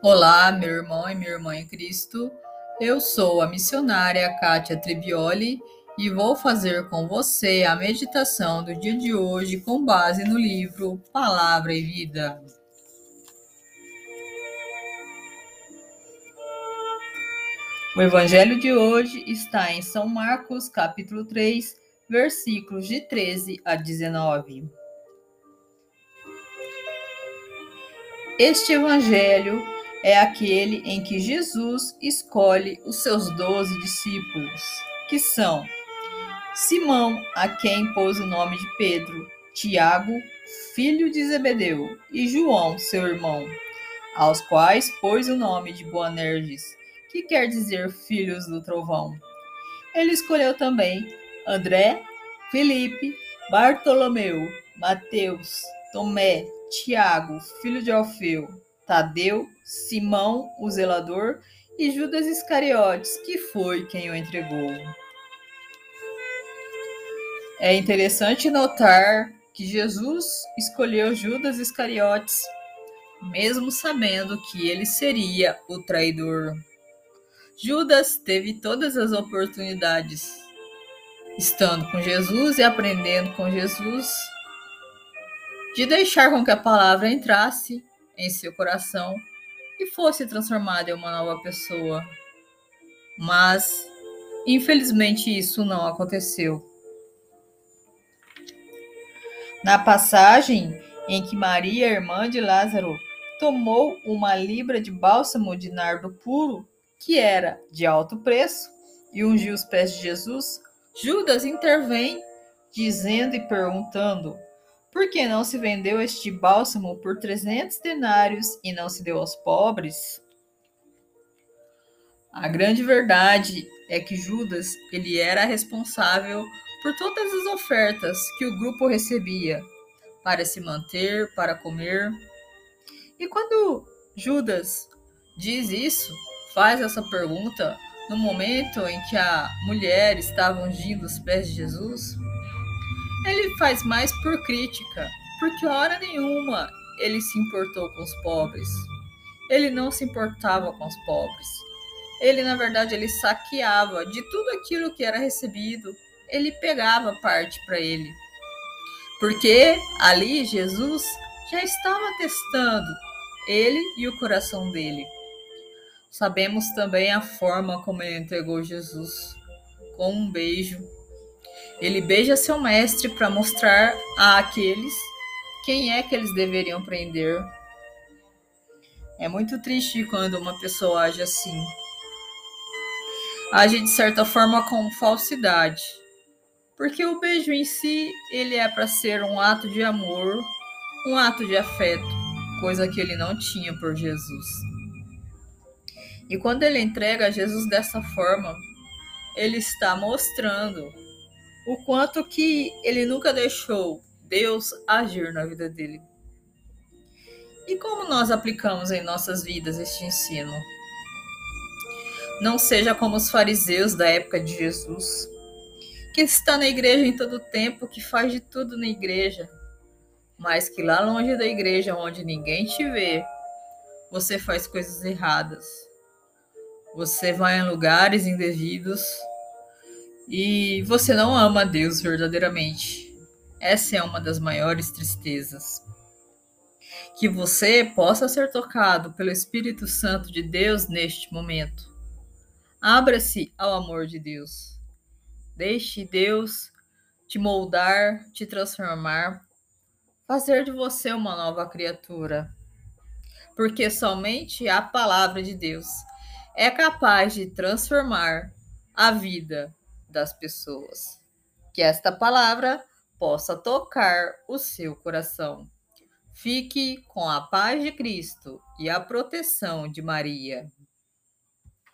Olá, meu irmão e minha irmã em Cristo. Eu sou a missionária Kátia Trivioli e vou fazer com você a meditação do dia de hoje com base no livro Palavra e Vida. O evangelho de hoje está em São Marcos, capítulo 3, versículos de 13 a 19. Este evangelho é aquele em que Jesus escolhe os seus doze discípulos, que são Simão, a quem pôs o nome de Pedro, Tiago, filho de Zebedeu, e João, seu irmão, aos quais pôs o nome de Boanerges, que quer dizer filhos do trovão. Ele escolheu também André, Felipe, Bartolomeu, Mateus, Tomé, Tiago, filho de Alfeu, Tadeu, Simão, o zelador, e Judas Iscariotes, que foi quem o entregou. É interessante notar que Jesus escolheu Judas Iscariotes, mesmo sabendo que ele seria o traidor. Judas teve todas as oportunidades, estando com Jesus e aprendendo com Jesus, de deixar com que a palavra entrasse em seu coração e fosse transformada em uma nova pessoa. Mas, infelizmente, isso não aconteceu. Na passagem em que Maria, irmã de Lázaro, tomou uma libra de bálsamo de nardo puro, que era de alto preço, e ungiu os pés de Jesus, Judas intervém, dizendo e perguntando: por que não se vendeu este bálsamo por trezentos denários e não se deu aos pobres? A grande verdade é que Judas ele era responsável por todas as ofertas que o grupo recebia para se manter, para comer. E quando Judas diz isso, faz essa pergunta no momento em que a mulher estava ungindo os pés de Jesus, ele faz mais por crítica, porque hora nenhuma ele se importou com os pobres. Ele não se importava com os pobres. Ele, na verdade, ele saqueava de tudo aquilo que era recebido, ele pegava parte para ele. Porque ali Jesus já estava testando ele e o coração dele. Sabemos também a forma como ele entregou Jesus com um beijo ele beija seu mestre para mostrar a aqueles quem é que eles deveriam prender. É muito triste quando uma pessoa age assim. Age de certa forma com falsidade. Porque o beijo em si, ele é para ser um ato de amor, um ato de afeto, coisa que ele não tinha por Jesus. E quando ele entrega Jesus dessa forma, ele está mostrando o quanto que ele nunca deixou Deus agir na vida dele. E como nós aplicamos em nossas vidas este ensino? Não seja como os fariseus da época de Jesus, que está na igreja em todo tempo, que faz de tudo na igreja, mas que lá longe da igreja, onde ninguém te vê, você faz coisas erradas. Você vai em lugares indevidos e você não ama Deus verdadeiramente. Essa é uma das maiores tristezas. Que você possa ser tocado pelo Espírito Santo de Deus neste momento. Abra-se ao amor de Deus. Deixe Deus te moldar, te transformar, fazer de você uma nova criatura. Porque somente a palavra de Deus é capaz de transformar a vida das pessoas. Que esta palavra possa tocar o seu coração. Fique com a paz de Cristo e a proteção de Maria.